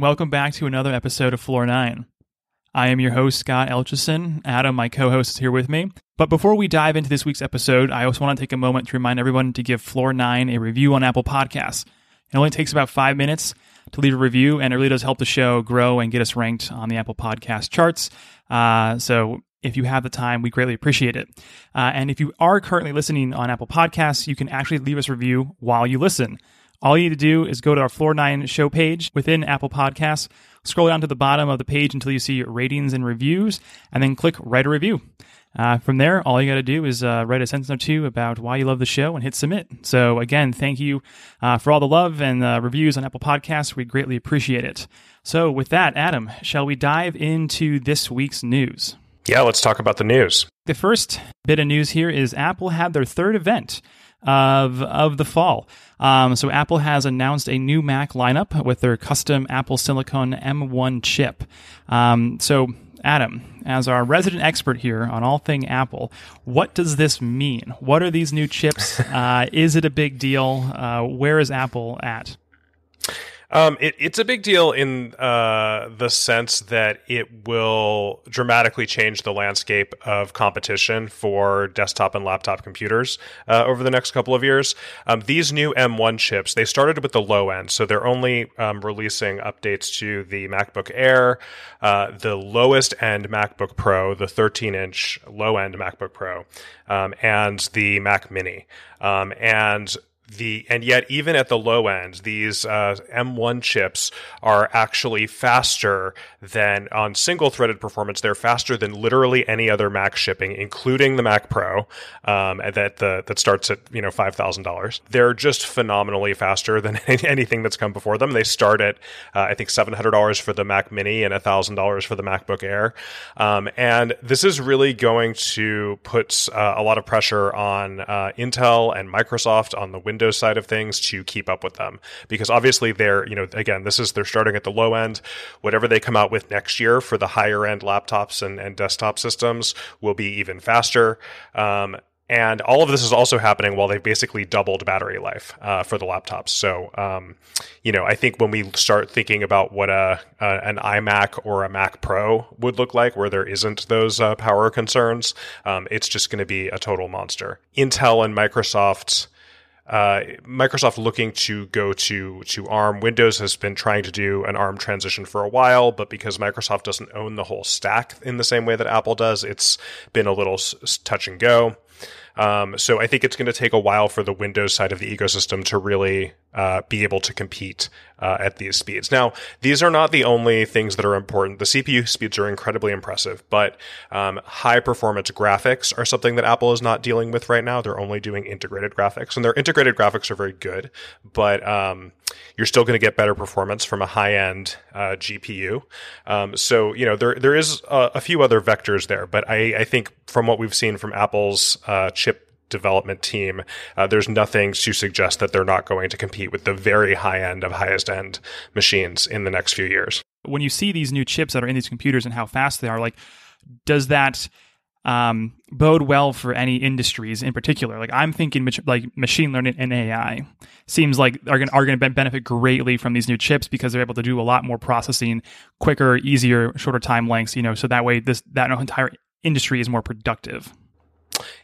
And welcome back to another episode of Floor 9. I am your host, Scott Elchison. Adam, my co host, is here with me. But before we dive into this week's episode, I also want to take a moment to remind everyone to give Floor 9 a review on Apple Podcasts. It only takes about five minutes to leave a review, and it really does help the show grow and get us ranked on the Apple Podcast charts. Uh, so if you have the time, we greatly appreciate it. Uh, and if you are currently listening on Apple Podcasts, you can actually leave us a review while you listen. All you need to do is go to our Floor 9 show page within Apple Podcasts, scroll down to the bottom of the page until you see ratings and reviews, and then click write a review. Uh, from there, all you got to do is uh, write a sentence or two about why you love the show and hit submit. So, again, thank you uh, for all the love and uh, reviews on Apple Podcasts. We greatly appreciate it. So, with that, Adam, shall we dive into this week's news? Yeah, let's talk about the news. The first bit of news here is Apple had their third event of of the fall. Um, so Apple has announced a new Mac lineup with their custom Apple Silicon M1 chip. Um, so Adam, as our resident expert here on all thing Apple, what does this mean? What are these new chips? Uh, is it a big deal? Uh, where is Apple at? Um, it, it's a big deal in uh, the sense that it will dramatically change the landscape of competition for desktop and laptop computers uh, over the next couple of years. Um, these new M1 chips, they started with the low end, so they're only um, releasing updates to the MacBook Air, uh, the lowest end MacBook Pro, the 13 inch low end MacBook Pro, um, and the Mac Mini. Um, and the and yet even at the low end these uh, m1 chips are actually faster than on single threaded performance they're faster than literally any other mac shipping including the mac pro um, that the that starts at you know $5000 they're just phenomenally faster than anything that's come before them. They start at uh, i think $700 for the mac mini and $1000 for the macbook air. Um, and this is really going to put uh, a lot of pressure on uh, intel and microsoft on the windows Windows side of things to keep up with them because obviously they're you know again this is they're starting at the low end. Whatever they come out with next year for the higher end laptops and, and desktop systems will be even faster. Um, and all of this is also happening while they've basically doubled battery life uh, for the laptops. So, um, you know, I think when we start thinking about what a, a, an iMac or a Mac Pro would look like, where there isn't those uh, power concerns, um, it's just going to be a total monster. Intel and Microsoft uh, Microsoft looking to go to to ARM. Windows has been trying to do an ARM transition for a while, but because Microsoft doesn't own the whole stack in the same way that Apple does, it's been a little s- touch and go. Um, so I think it's going to take a while for the Windows side of the ecosystem to really uh, be able to compete uh, at these speeds. Now, these are not the only things that are important. The CPU speeds are incredibly impressive, but um, high performance graphics are something that Apple is not dealing with right now. They're only doing integrated graphics, and their integrated graphics are very good, but um, you're still going to get better performance from a high end uh, GPU. Um, so you know there there is a, a, few other vectors there, but I, I think from what we've seen from Apple's uh, chip development team, uh, there's nothing to suggest that they're not going to compete with the very high end of highest end machines in the next few years. When you see these new chips that are in these computers and how fast they are, like, does that um, bode well for any industries in particular? Like, I'm thinking like machine learning and AI seems like are going are going to benefit greatly from these new chips because they're able to do a lot more processing quicker, easier, shorter time lengths. You know, so that way this that entire industry is more productive.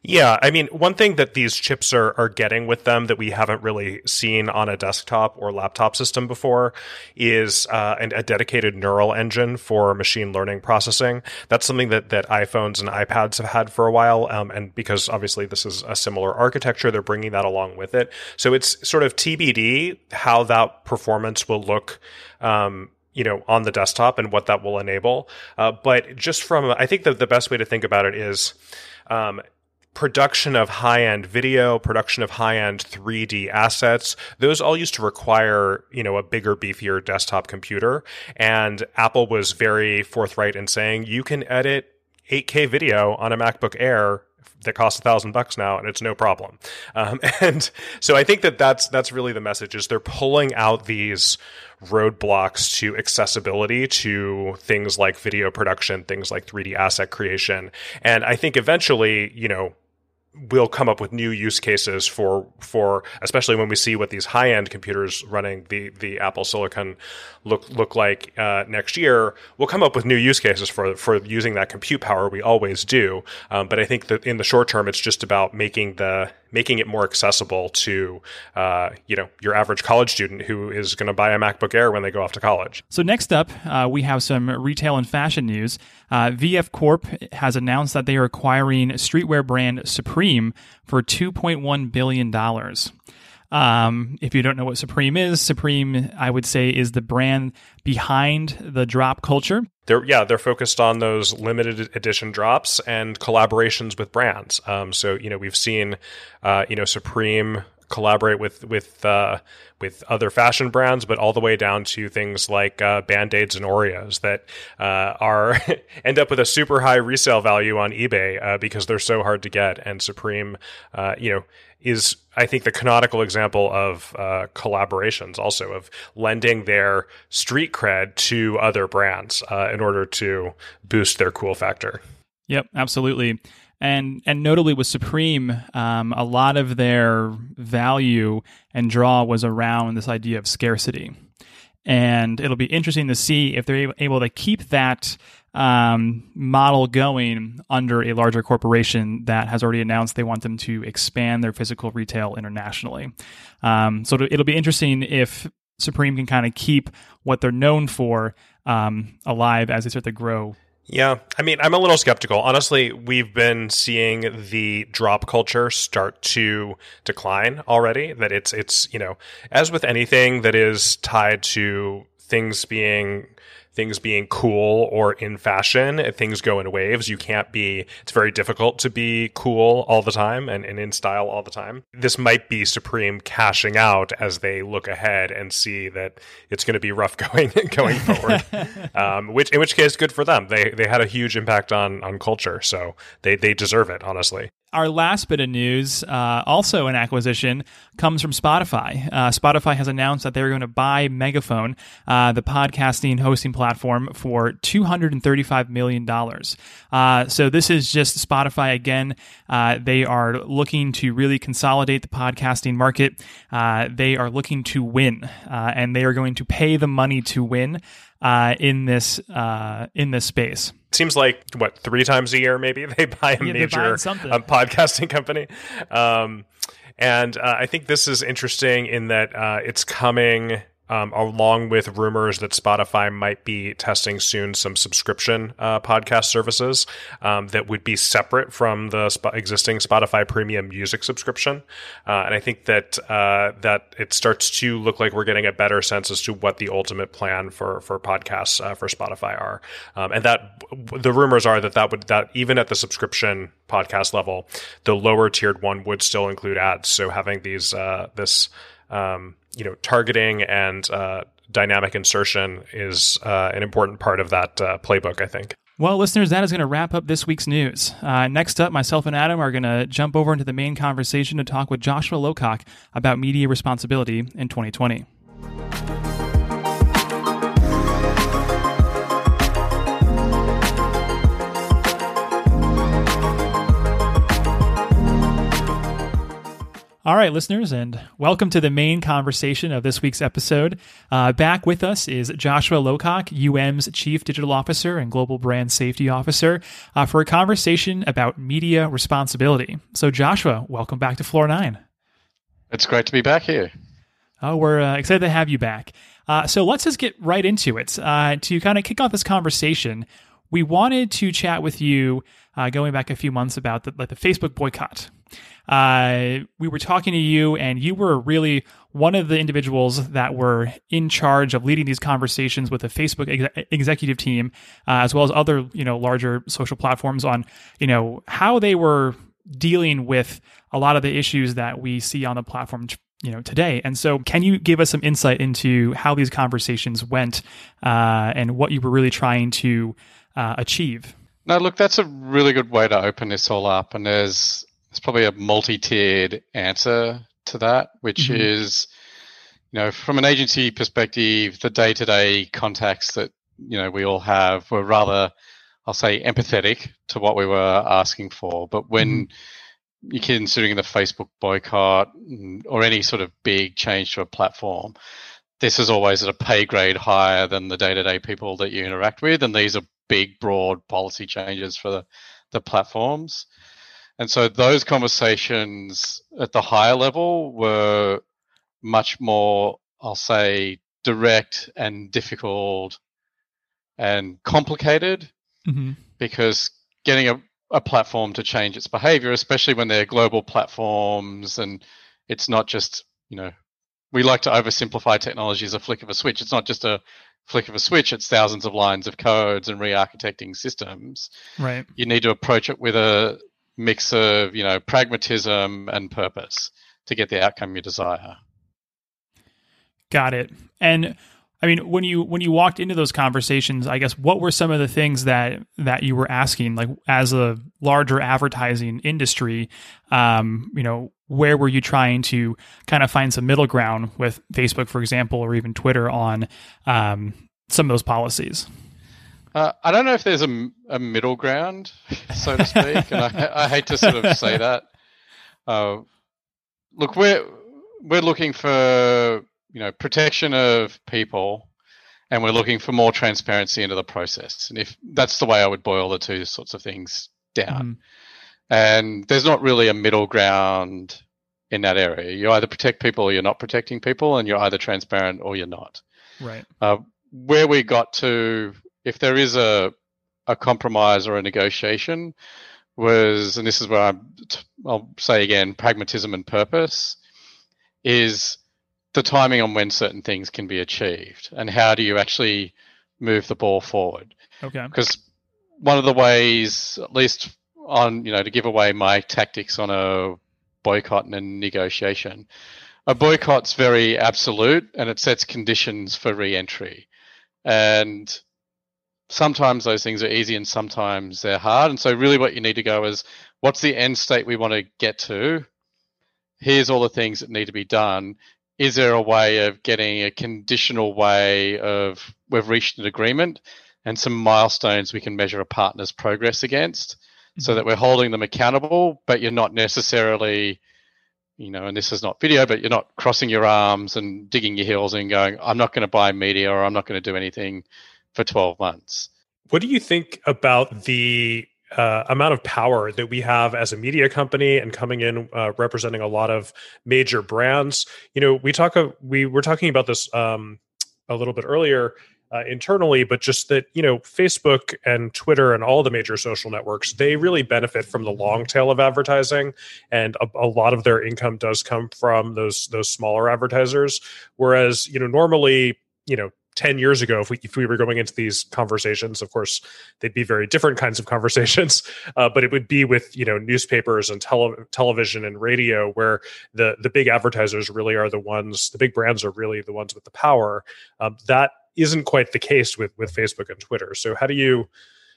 Yeah, I mean, one thing that these chips are, are getting with them that we haven't really seen on a desktop or laptop system before is uh, an, a dedicated neural engine for machine learning processing. That's something that, that iPhones and iPads have had for a while. Um, and because obviously this is a similar architecture, they're bringing that along with it. So it's sort of TBD how that performance will look. Um, you know, on the desktop and what that will enable. Uh, but just from, I think that the best way to think about it is, um, production of high end video, production of high end 3D assets, those all used to require, you know, a bigger, beefier desktop computer. And Apple was very forthright in saying you can edit 8K video on a MacBook Air that costs a thousand bucks now and it's no problem. Um, and so I think that that's, that's really the message is they're pulling out these roadblocks to accessibility to things like video production, things like 3D asset creation. And I think eventually, you know, we'll come up with new use cases for for especially when we see what these high end computers running the the Apple Silicon look look like uh, next year. We'll come up with new use cases for for using that compute power. We always do, um, but I think that in the short term, it's just about making the making it more accessible to uh, you know your average college student who is going to buy a MacBook Air when they go off to college. So next up, uh, we have some retail and fashion news. Uh, VF Corp has announced that they are acquiring streetwear brand Supreme for two point one billion dollars. Um, if you don't know what Supreme is, Supreme, I would say, is the brand behind the drop culture. They're yeah, they're focused on those limited edition drops and collaborations with brands. Um, so you know we've seen, uh, you know, Supreme collaborate with with uh, with other fashion brands, but all the way down to things like uh, band aids and Oreos that uh, are end up with a super high resale value on eBay uh, because they're so hard to get. And Supreme, uh, you know, is I think the canonical example of uh, collaborations, also of lending their street cred to other brands in order to boost their cool factor. Yep, absolutely. And and notably with Supreme, um, a lot of their value and draw was around this idea of scarcity. And it'll be interesting to see if they're able to keep that um, model going under a larger corporation that has already announced they want them to expand their physical retail internationally. Um, so it'll be interesting if Supreme can kind of keep what they're known for um, alive as they start to grow yeah, I mean, I'm a little skeptical. Honestly, we've been seeing the drop culture start to decline already. That it's it's you know, as with anything that is tied to things being things being cool or in fashion. Things go in waves. You can't be, it's very difficult to be cool all the time and, and in style all the time. This might be Supreme cashing out as they look ahead and see that it's going to be rough going going forward. um, which, in which case, good for them. They they had a huge impact on on culture, so they they deserve it. Honestly our last bit of news, uh, also an acquisition, comes from Spotify. Uh, Spotify has announced that they're going to buy Megaphone, uh, the podcasting hosting platform, for $235 million. Uh, so this is just Spotify again. Uh, they are looking to really consolidate the podcasting market. Uh, they are looking to win, and they are going to pay the money to win in this in this space seems like what three times a year maybe they buy a yeah, major um, podcasting company. Um, and uh, I think this is interesting in that uh, it's coming um, along with rumors that Spotify might be testing soon some subscription uh, podcast services um, that would be separate from the sp- existing Spotify Premium Music subscription. Uh, and I think that uh, that it starts to look like we're getting a better sense as to what the ultimate plan for for podcasts uh, for Spotify are. Um, and that the rumors are that that would that even at the subscription podcast level, the lower tiered one would still include ads. So having these uh, this um, you know targeting and uh, dynamic insertion is uh, an important part of that uh, playbook. I think. Well, listeners, that is going to wrap up this week's news. Uh, next up, myself and Adam are going to jump over into the main conversation to talk with Joshua Lowcock about media responsibility in 2020. All right, listeners, and welcome to the main conversation of this week's episode. Uh, back with us is Joshua Lowcock, UM's Chief Digital Officer and Global Brand Safety Officer, uh, for a conversation about media responsibility. So, Joshua, welcome back to Floor 9. It's great to be back here. Oh, we're uh, excited to have you back. Uh, so, let's just get right into it. Uh, to kind of kick off this conversation, we wanted to chat with you uh, going back a few months about the, like the Facebook boycott uh, we were talking to you, and you were really one of the individuals that were in charge of leading these conversations with the Facebook ex- executive team, uh, as well as other you know larger social platforms on you know how they were dealing with a lot of the issues that we see on the platform you know today. And so can you give us some insight into how these conversations went uh, and what you were really trying to uh, achieve? No look that's a really good way to open this all up. And there's there's probably a multi-tiered answer to that, which mm-hmm. is, you know, from an agency perspective, the day-to-day contacts that you know we all have were rather, I'll say, empathetic to what we were asking for. But when mm-hmm. you're considering the Facebook boycott or any sort of big change to a platform, this is always at a pay grade higher than the day to day people that you interact with. And these are big, broad policy changes for the, the platforms. And so those conversations at the higher level were much more, I'll say, direct and difficult and complicated mm-hmm. because getting a, a platform to change its behavior, especially when they're global platforms and it's not just, you know, we like to oversimplify technology as a flick of a switch. It's not just a flick of a switch, it's thousands of lines of codes and re-architecting systems. Right. You need to approach it with a mix of, you know, pragmatism and purpose to get the outcome you desire. Got it. And I mean, when you when you walked into those conversations, I guess what were some of the things that that you were asking, like as a larger advertising industry, um, you know, where were you trying to kind of find some middle ground with Facebook, for example, or even Twitter on um, some of those policies? Uh, I don't know if there's a, a middle ground, so to speak, and I, I, hate to sort of say that. Uh, look, we're we're looking for you know protection of people and we're looking for more transparency into the process. And if that's the way i would boil the two sorts of things down. Mm. and there's not really a middle ground in that area. You either protect people or you're not protecting people and you're either transparent or you're not. Right. Uh, where we got to if there is a a compromise or a negotiation was and this is where I'm, i'll say again pragmatism and purpose is the timing on when certain things can be achieved and how do you actually move the ball forward. Okay. Because one of the ways, at least on, you know, to give away my tactics on a boycott and a negotiation, a boycott's very absolute and it sets conditions for re-entry. And sometimes those things are easy and sometimes they're hard. And so really what you need to go is what's the end state we want to get to? Here's all the things that need to be done is there a way of getting a conditional way of we've reached an agreement and some milestones we can measure a partner's progress against mm-hmm. so that we're holding them accountable but you're not necessarily you know and this is not video but you're not crossing your arms and digging your heels and going i'm not going to buy media or i'm not going to do anything for 12 months what do you think about the uh, amount of power that we have as a media company and coming in uh, representing a lot of major brands. You know, we talk uh, we were talking about this um, a little bit earlier uh, internally, but just that you know, Facebook and Twitter and all the major social networks they really benefit from the long tail of advertising, and a, a lot of their income does come from those those smaller advertisers. Whereas you know, normally you know 10 years ago if we, if we were going into these conversations of course they'd be very different kinds of conversations. Uh, but it would be with you know newspapers and tele- television and radio where the the big advertisers really are the ones the big brands are really the ones with the power. Um, that isn't quite the case with with facebook and twitter. So how do you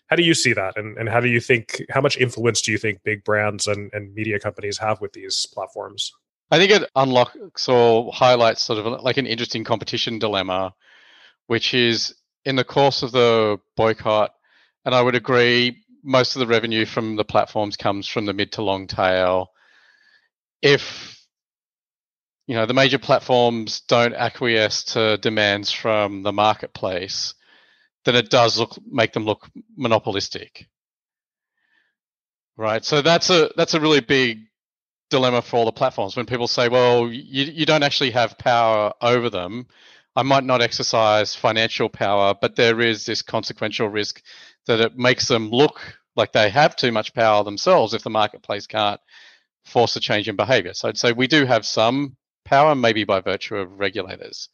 how do you see that? And, and how do you think how much influence do you think big brands and, and media companies have with these platforms? I think it unlocks or highlights sort of like an interesting competition dilemma which is in the course of the boycott, and I would agree, most of the revenue from the platforms comes from the mid to long tail. If you know the major platforms don't acquiesce to demands from the marketplace, then it does look make them look monopolistic. Right. So that's a that's a really big dilemma for all the platforms when people say, well, you, you don't actually have power over them. I might not exercise financial power, but there is this consequential risk that it makes them look like they have too much power themselves if the marketplace can't force a change in behavior. So I'd say we do have some power, maybe by virtue of regulators.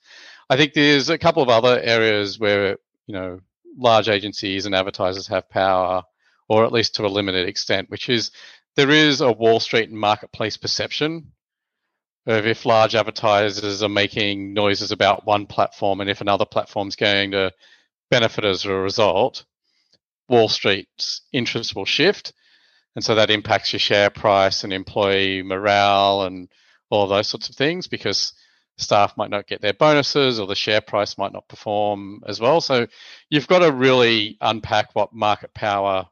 I think there's a couple of other areas where, you know, large agencies and advertisers have power, or at least to a limited extent, which is there is a Wall Street and marketplace perception of if large advertisers are making noises about one platform and if another platform's going to benefit as a result, Wall Street's interest will shift. And so that impacts your share price and employee morale and all those sorts of things because staff might not get their bonuses or the share price might not perform as well. So you've got to really unpack what market power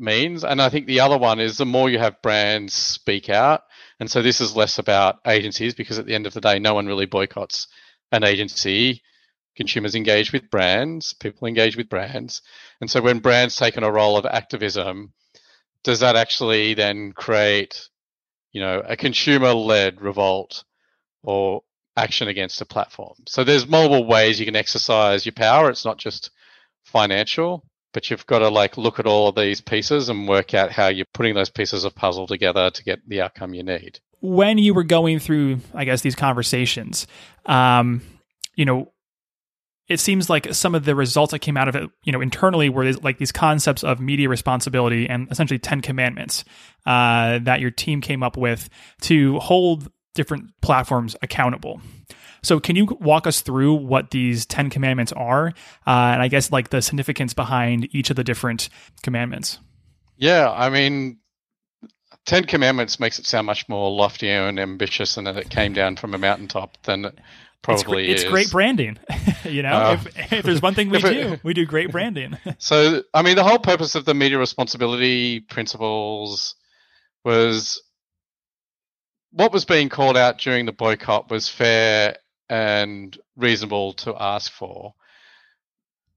means. And I think the other one is the more you have brands speak out. And so this is less about agencies because at the end of the day, no one really boycotts an agency. Consumers engage with brands, people engage with brands. And so when brands take on a role of activism, does that actually then create, you know, a consumer led revolt or action against a platform? So there's multiple ways you can exercise your power. It's not just financial but you've got to like look at all of these pieces and work out how you're putting those pieces of puzzle together to get the outcome you need when you were going through i guess these conversations um, you know it seems like some of the results that came out of it, you know, internally were like these concepts of media responsibility and essentially Ten Commandments uh, that your team came up with to hold different platforms accountable. So, can you walk us through what these 10 commandments are? Uh, and I guess like the significance behind each of the different commandments? Yeah, I mean, 10 commandments makes it sound much more lofty and ambitious and that it came down from a mountaintop than it probably it's, it's great branding. you know, uh, if, if, there's one thing we it, do, we do great branding. so, I mean, the whole purpose of the media responsibility principles was what was being called out during the boycott was fair and reasonable to ask for.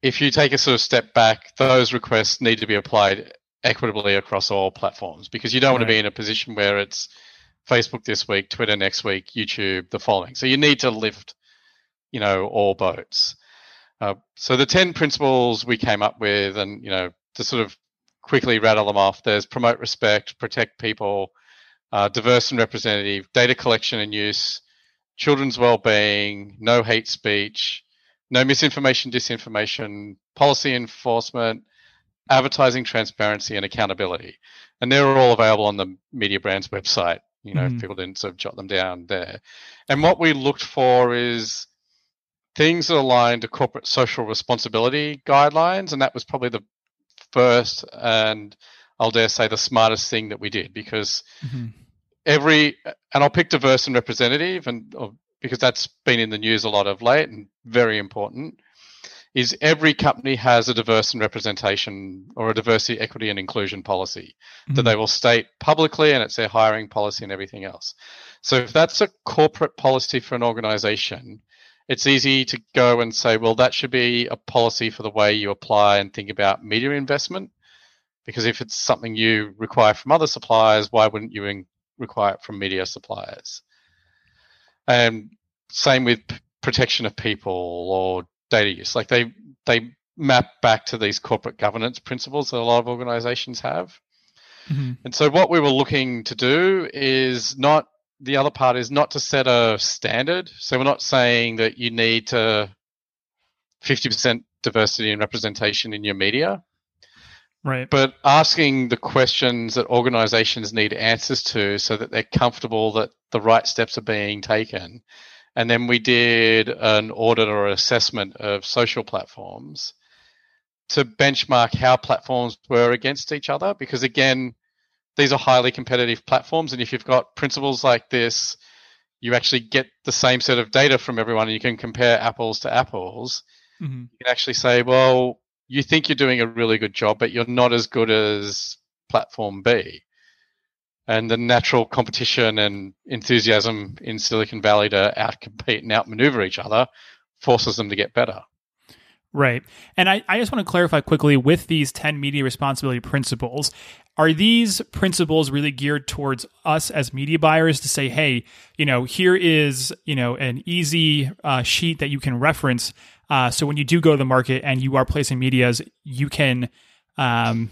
If you take a sort of step back, those requests need to be applied equitably across all platforms because you don't right. want to be in a position where it's Facebook this week, Twitter next week, YouTube the following. So you need to lift, you know, all boats. Uh, so the 10 principles we came up with, and, you know, to sort of quickly rattle them off, there's promote respect, protect people, uh, diverse and representative, data collection and use, children's well-being, no hate speech, no misinformation, disinformation, policy enforcement, advertising transparency, and accountability. And they're all available on the Media Brands website. You know, mm. if people didn't sort of jot them down there. And what we looked for is things that align to corporate social responsibility guidelines, and that was probably the first and I'll dare say the smartest thing that we did because mm-hmm every and I'll pick diverse and representative and because that's been in the news a lot of late and very important is every company has a diverse and representation or a diversity, equity, and inclusion policy mm-hmm. that they will state publicly, and it's their hiring policy and everything else. So if that's a corporate policy for an organization, it's easy to go and say, well, that should be a policy for the way you apply and think about media investment. Because if it's something you require from other suppliers, why wouldn't you in- require it from media suppliers. And same with p- protection of people or data use. Like they they map back to these corporate governance principles that a lot of organizations have. Mm-hmm. And so what we were looking to do is not the other part is not to set a standard. So we're not saying that you need to 50% diversity and representation in your media. Right. But asking the questions that organizations need answers to so that they're comfortable that the right steps are being taken. And then we did an audit or assessment of social platforms to benchmark how platforms were against each other. Because again, these are highly competitive platforms. And if you've got principles like this, you actually get the same set of data from everyone and you can compare apples to apples. Mm-hmm. You can actually say, well, you think you're doing a really good job, but you're not as good as platform B. And the natural competition and enthusiasm in Silicon Valley to outcompete and outmaneuver each other forces them to get better. Right. And I, I just want to clarify quickly with these 10 media responsibility principles, are these principles really geared towards us as media buyers to say, hey, you know, here is, you know, an easy uh, sheet that you can reference uh, so when you do go to the market and you are placing medias, you can um,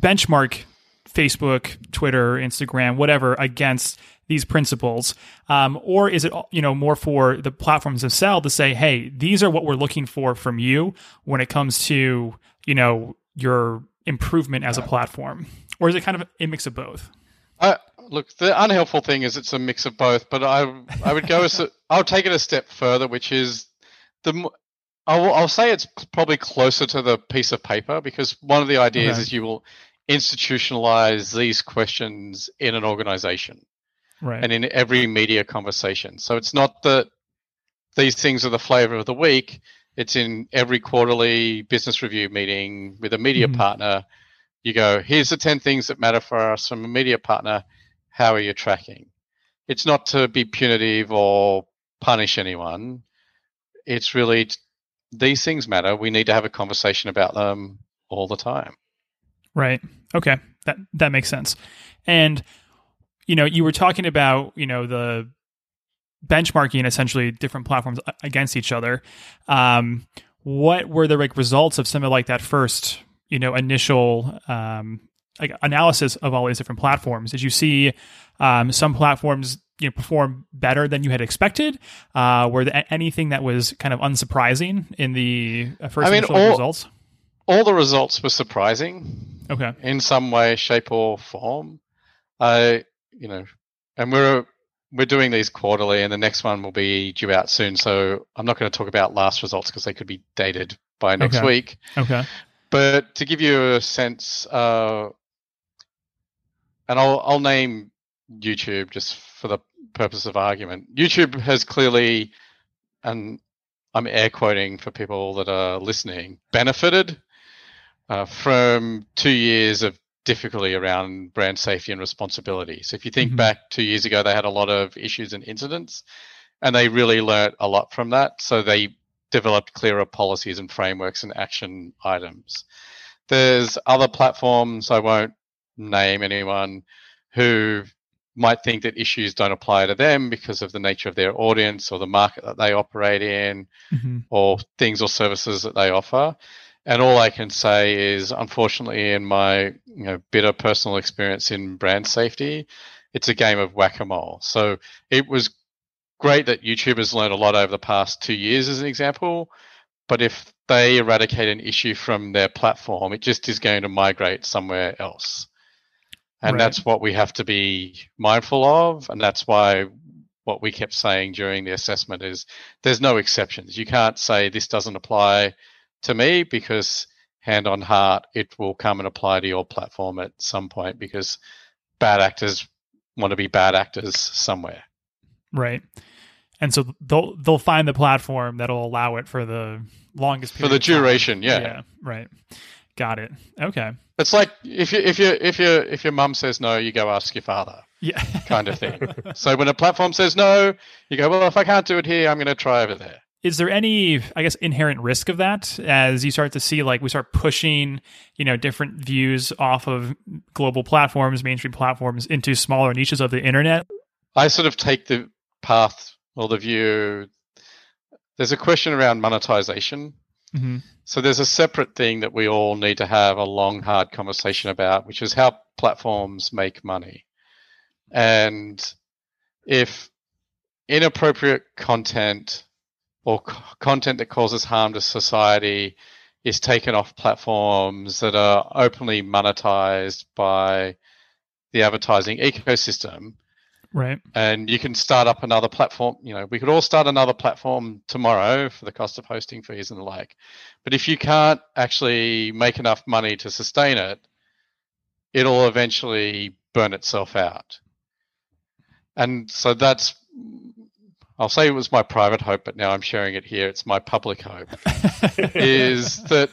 benchmark Facebook, Twitter, Instagram, whatever against these principles, um, or is it you know more for the platforms themselves to say, hey, these are what we're looking for from you when it comes to you know your improvement as a platform, or is it kind of a mix of both? Look, the unhelpful thing is it's a mix of both, but I I would go as I'll take it a step further, which is the I'll, I'll, say it's probably closer to the piece of paper because one of the ideas okay. is you will institutionalize these questions in an organization right. and in every media conversation. So it's not that these things are the flavor of the week. It's in every quarterly business review meeting with a media mm-hmm. partner. you go, here's the 10 things that matter for us from a media partner. How are you tracking? It's not to be punitive or punish anyone. It's really these things matter. We need to have a conversation about them all the time. Right. Okay. That that makes sense. And you know, you were talking about, you know, the benchmarking essentially different platforms against each other. Um, what were the like results of something like that first, you know, initial um, like analysis of all these different platforms? Did you see um, some platforms you know perform better than you had expected? Uh, were there anything that was kind of unsurprising in the uh, first I mean, initial all, results? All the results were surprising. Okay. In some way, shape, or form. I, you know, and we're we're doing these quarterly, and the next one will be due out soon. So I'm not going to talk about last results because they could be dated by next okay. week. Okay. But to give you a sense, uh, and I'll I'll name YouTube just for the purpose of argument. YouTube has clearly, and I'm air quoting for people that are listening, benefited uh, from two years of difficulty around brand safety and responsibility. So if you think mm-hmm. back two years ago, they had a lot of issues and incidents, and they really learnt a lot from that. So they developed clearer policies and frameworks and action items. There's other platforms, I won't name anyone, who might think that issues don't apply to them because of the nature of their audience or the market that they operate in mm-hmm. or things or services that they offer. And all I can say is, unfortunately, in my you know, bitter personal experience in brand safety, it's a game of whack a mole. So it was great that YouTube has learned a lot over the past two years, as an example. But if they eradicate an issue from their platform, it just is going to migrate somewhere else. And right. that's what we have to be mindful of. And that's why what we kept saying during the assessment is there's no exceptions. You can't say this doesn't apply to me because hand on heart, it will come and apply to your platform at some point because bad actors want to be bad actors somewhere. Right. And so they'll they'll find the platform that'll allow it for the longest for the duration. Yeah. Yeah. Right. Got it. Okay. It's like if you if you if you if your mum says no, you go ask your father. Yeah. kind of thing. so when a platform says no, you go, well, if I can't do it here, I'm going to try over there is there any i guess inherent risk of that as you start to see like we start pushing you know different views off of global platforms mainstream platforms into smaller niches of the internet i sort of take the path or the view there's a question around monetization mm-hmm. so there's a separate thing that we all need to have a long hard conversation about which is how platforms make money and if inappropriate content or c- content that causes harm to society is taken off platforms that are openly monetized by the advertising ecosystem. Right. And you can start up another platform. You know, we could all start another platform tomorrow for the cost of hosting fees and the like. But if you can't actually make enough money to sustain it, it'll eventually burn itself out. And so that's I'll say it was my private hope, but now I'm sharing it here. It's my public hope. is that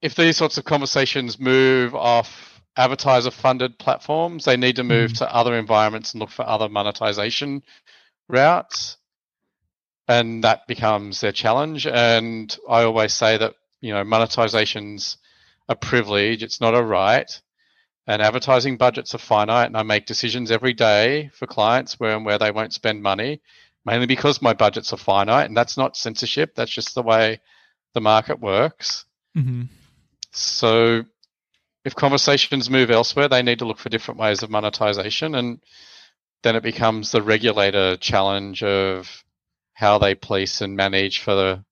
if these sorts of conversations move off advertiser funded platforms, they need to move mm. to other environments and look for other monetization routes. And that becomes their challenge. And I always say that, you know, monetization's a privilege, it's not a right and advertising budgets are finite and I make decisions every day for clients where and where they won't spend money, mainly because my budgets are finite and that's not censorship, that's just the way the market works. Mm-hmm. So if conversations move elsewhere, they need to look for different ways of monetization and then it becomes the regulator challenge of how they police and manage for the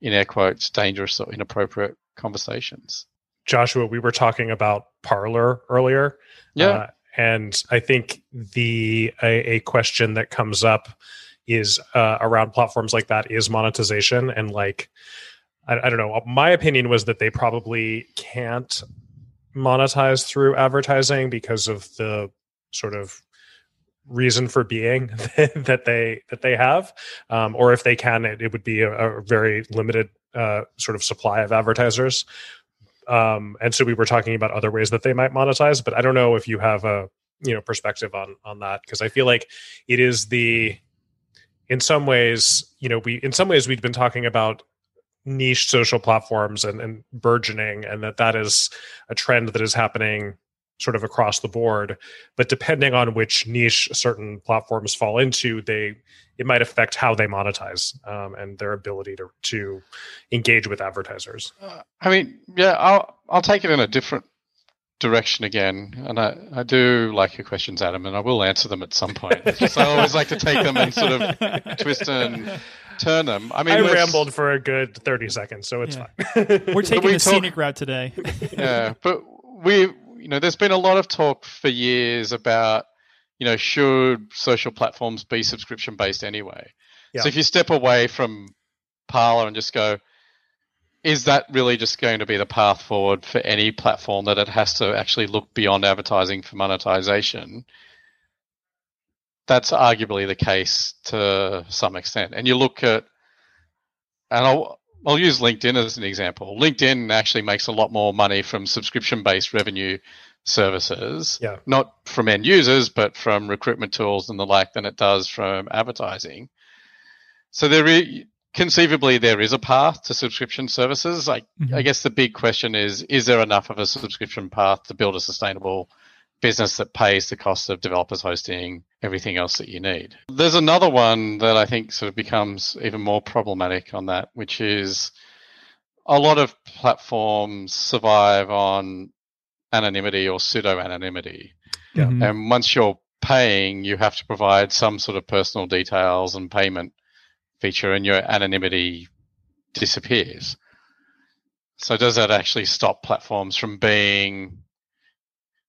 in air quotes dangerous or inappropriate conversations. Joshua, we were talking about Parler earlier. Yeah. Uh, and I think the a, a, question that comes up is uh, around platforms like that is monetization and like I, I don't know. My opinion was that they probably can't monetize through advertising because of the sort of reason for being that they that they have. Um, or if they can it, it would be a, a very limited uh, sort of supply of advertisers. Um, and so we were talking about other ways that they might monetize, but I don't know if you have a you know perspective on on that because I feel like it is the in some ways you know we in some ways we've been talking about niche social platforms and, and burgeoning and that that is a trend that is happening sort of across the board. But depending on which niche certain platforms fall into they it might affect how they monetize um, and their ability to to engage with advertisers. Uh, i mean yeah i'll i'll take it in a different direction again. And i i do like your questions adam and i will answer them at some point. Just i always like to take them and sort of twist and turn them i mean i rambled for a good 30 seconds so it's yeah. fine we're taking we the talk, scenic route today yeah but we you know, there's been a lot of talk for years about, you know, should social platforms be subscription based anyway? Yeah. So if you step away from Parler and just go, is that really just going to be the path forward for any platform that it has to actually look beyond advertising for monetization? That's arguably the case to some extent. And you look at, and I'll, I'll use LinkedIn as an example. LinkedIn actually makes a lot more money from subscription based revenue services, yeah. not from end users, but from recruitment tools and the like than it does from advertising. So there is, conceivably there is a path to subscription services. Like mm-hmm. I guess the big question is, is there enough of a subscription path to build a sustainable business that pays the cost of developers hosting everything else that you need. There's another one that I think sort of becomes even more problematic on that, which is a lot of platforms survive on anonymity or pseudo anonymity. Yeah. Mm-hmm. And once you're paying, you have to provide some sort of personal details and payment feature, and your anonymity disappears. So, does that actually stop platforms from being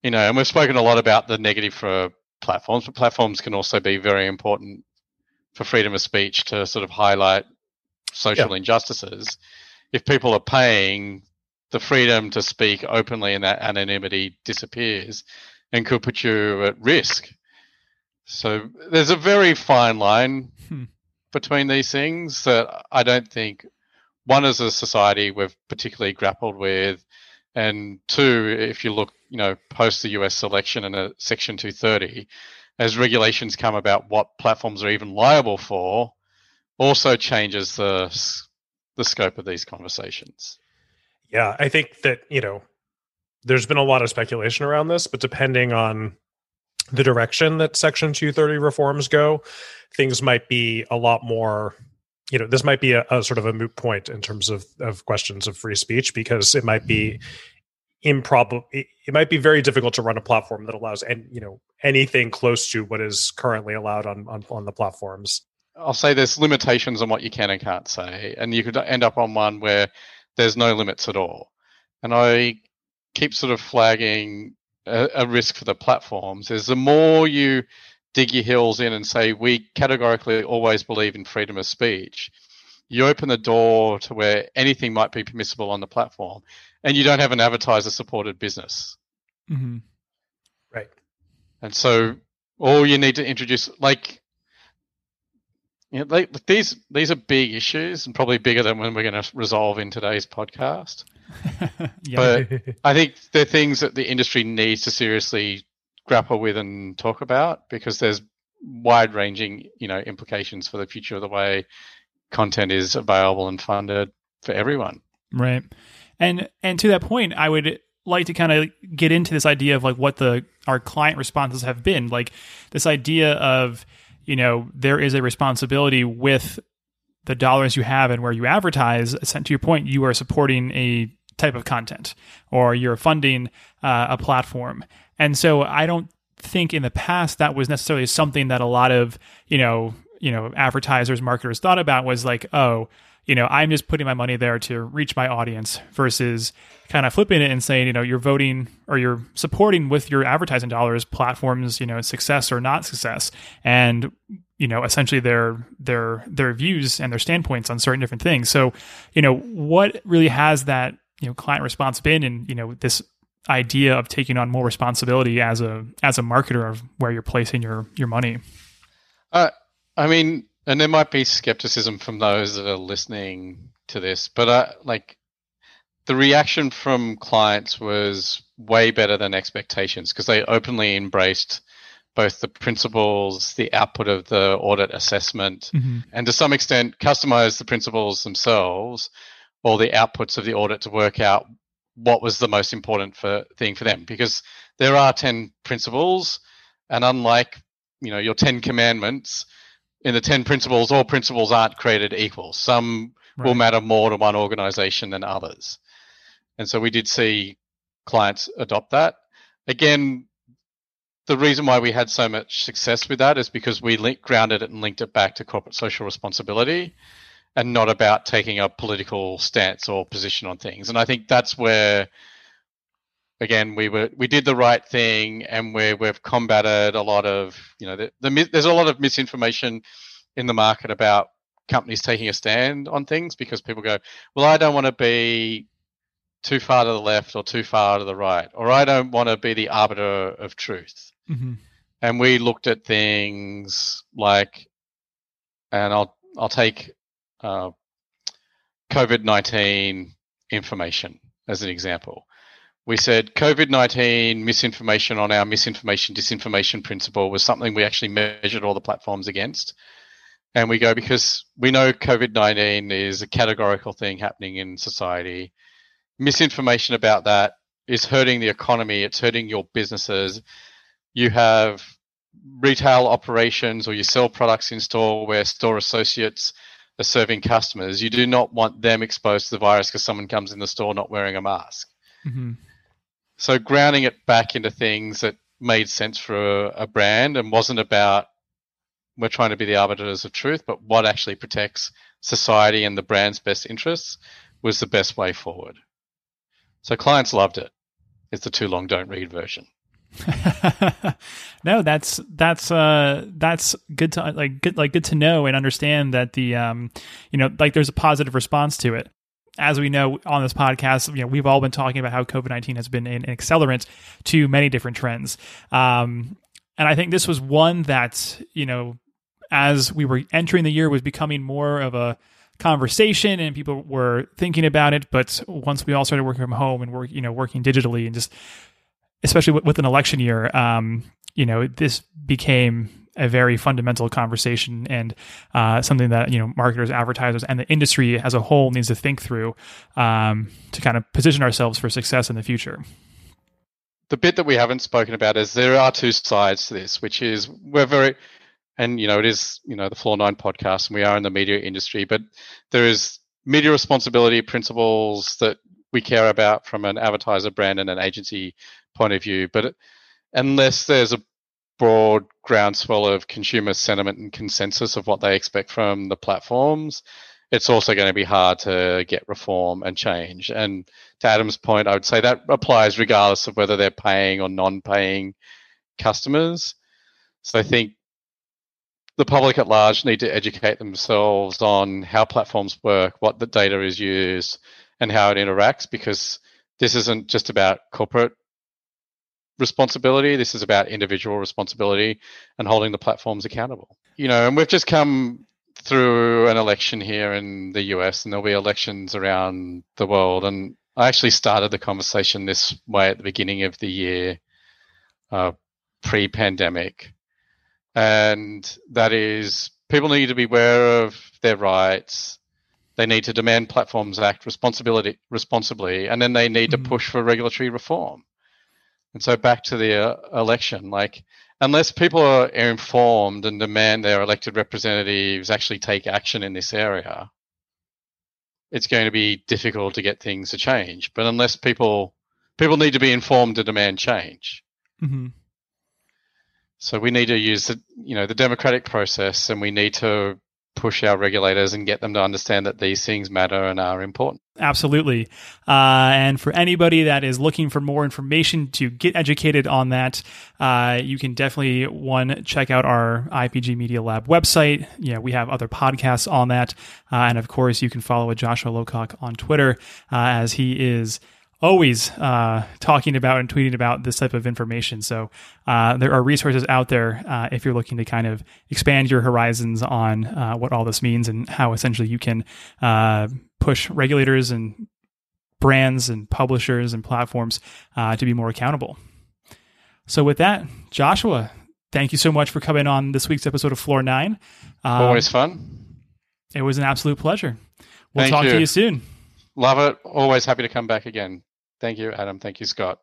you know, and we've spoken a lot about the negative for platforms, but platforms can also be very important for freedom of speech to sort of highlight social yeah. injustices. If people are paying, the freedom to speak openly and that anonymity disappears and could put you at risk. So there's a very fine line hmm. between these things that I don't think one as a society we've particularly grappled with and two, if you look, you know, post the US election and a Section 230, as regulations come about what platforms are even liable for, also changes the the scope of these conversations. Yeah, I think that you know, there's been a lot of speculation around this, but depending on the direction that Section 230 reforms go, things might be a lot more you know this might be a, a, sort of a moot point in terms of of questions of free speech because it might be mm-hmm. Improbable it, it, might be very difficult to run a platform that allows and you know anything close to what is currently allowed on, on on the platforms. I'll say there's limitations on what you can and can't say and you could end up on one where there's no limits at all. And i keep sort of flagging a, a risk for the platforms is the more you dig your heels in and say we categorically always believe in freedom of speech, you open the door to where anything might be permissible on the platform, and you don't have an advertiser supported business. Mm-hmm. Right. And so all you need to introduce, like, you know, like these these are big issues and probably bigger than when we're going to resolve in today's podcast. But I think they're things that the industry needs to seriously grapple with and talk about because there's wide ranging you know implications for the future of the way content is available and funded for everyone. Right. And and to that point i would like to kind of get into this idea of like what the our client responses have been. Like this idea of you know there is a responsibility with the dollars you have and where you advertise. To your point you are supporting a type of content or you're funding uh, a platform. And so I don't think in the past that was necessarily something that a lot of, you know, you know, advertisers, marketers thought about was like, oh, you know, I'm just putting my money there to reach my audience versus kind of flipping it and saying, you know, you're voting or you're supporting with your advertising dollars platforms, you know, success or not success. And you know essentially their their their views and their standpoints on certain different things so you know what really has that you know client response been and you know this idea of taking on more responsibility as a as a marketer of where you're placing your your money? Uh, I mean, and there might be skepticism from those that are listening to this, but uh, like the reaction from clients was way better than expectations because they openly embraced both the principles, the output of the audit assessment, mm-hmm. and to some extent customized the principles themselves or the outputs of the audit to work out what was the most important for, thing for them. Because there are 10 principles, and unlike you know your 10 commandments, in the 10 principles, all principles aren't created equal. Some right. will matter more to one organization than others. And so we did see clients adopt that. Again, the reason why we had so much success with that is because we link, grounded it and linked it back to corporate social responsibility and not about taking a political stance or position on things. And I think that's where again we were we did the right thing and where we've combated a lot of you know the, the, there's a lot of misinformation in the market about companies taking a stand on things because people go well i don't want to be too far to the left or too far to the right or i don't want to be the arbiter of truth mm-hmm. and we looked at things like and i'll i'll take uh, covid-19 information as an example we said COVID 19 misinformation on our misinformation disinformation principle was something we actually measured all the platforms against. And we go because we know COVID 19 is a categorical thing happening in society. Misinformation about that is hurting the economy, it's hurting your businesses. You have retail operations or you sell products in store where store associates are serving customers. You do not want them exposed to the virus because someone comes in the store not wearing a mask. Mm-hmm. So grounding it back into things that made sense for a, a brand and wasn't about we're trying to be the arbiters of truth, but what actually protects society and the brand's best interests was the best way forward. So clients loved it. It's the too long don't read version. no, that's that's uh that's good to like good like good to know and understand that the um you know like there's a positive response to it as we know on this podcast, you know, we've all been talking about how COVID 19 has been an, accelerant to many different trends. Um, and I think this was one that, you know, as we were entering the year was becoming more of a conversation and people were thinking about it. But once we all started working from home and work, you know, working digitally and just, especially with, with an election year, um, you know, this became a very fundamental conversation and uh, something that you know marketers, advertisers, and the industry as a whole needs to think through um, to kind of position ourselves for success in the future. The bit that we haven't spoken about is there are two sides to this, which is we're very and you know it is you know the Floor Nine podcast, and we are in the media industry, but there is media responsibility principles that we care about from an advertiser brand and an agency point of view. But unless there's a broad groundswell of consumer sentiment and consensus of what they expect from the platforms, it's also going to be hard to get reform and change. And to Adam's point, I would say that applies regardless of whether they're paying or non paying customers. So I think the public at large need to educate themselves on how platforms work, what the data is used, and how it interacts because this isn't just about corporate responsibility. This is about individual responsibility and holding the platforms accountable. You know, and we've just come through an election here in the US, and there'll be elections around the world. And I actually started the conversation this way at the beginning of the year, uh, pre pandemic. And that is people need to be aware of their rights. They need to demand platforms act responsibility responsibly, and then they need mm-hmm. to push for regulatory reform. And so back to the uh, election, like unless people are informed and demand their elected representatives actually take action in this area, it's going to be difficult to get things to change. But unless people people need to be informed to demand change. Mm-hmm. So we need to use the you know the democratic process, and we need to push our regulators and get them to understand that these things matter and are important. Absolutely. Uh, and for anybody that is looking for more information to get educated on that, uh, you can definitely one check out our IPG Media Lab website. Yeah, we have other podcasts on that, uh, and of course, you can follow Joshua Lowcock on Twitter uh, as he is always uh, talking about and tweeting about this type of information. So uh, there are resources out there uh, if you're looking to kind of expand your horizons on uh, what all this means and how essentially you can uh, push regulators and brands and publishers and platforms uh, to be more accountable. So, with that, Joshua, thank you so much for coming on this week's episode of Floor Nine. Um, Always fun. It was an absolute pleasure. We'll thank talk you. to you soon. Love it. Always happy to come back again. Thank you, Adam. Thank you, Scott.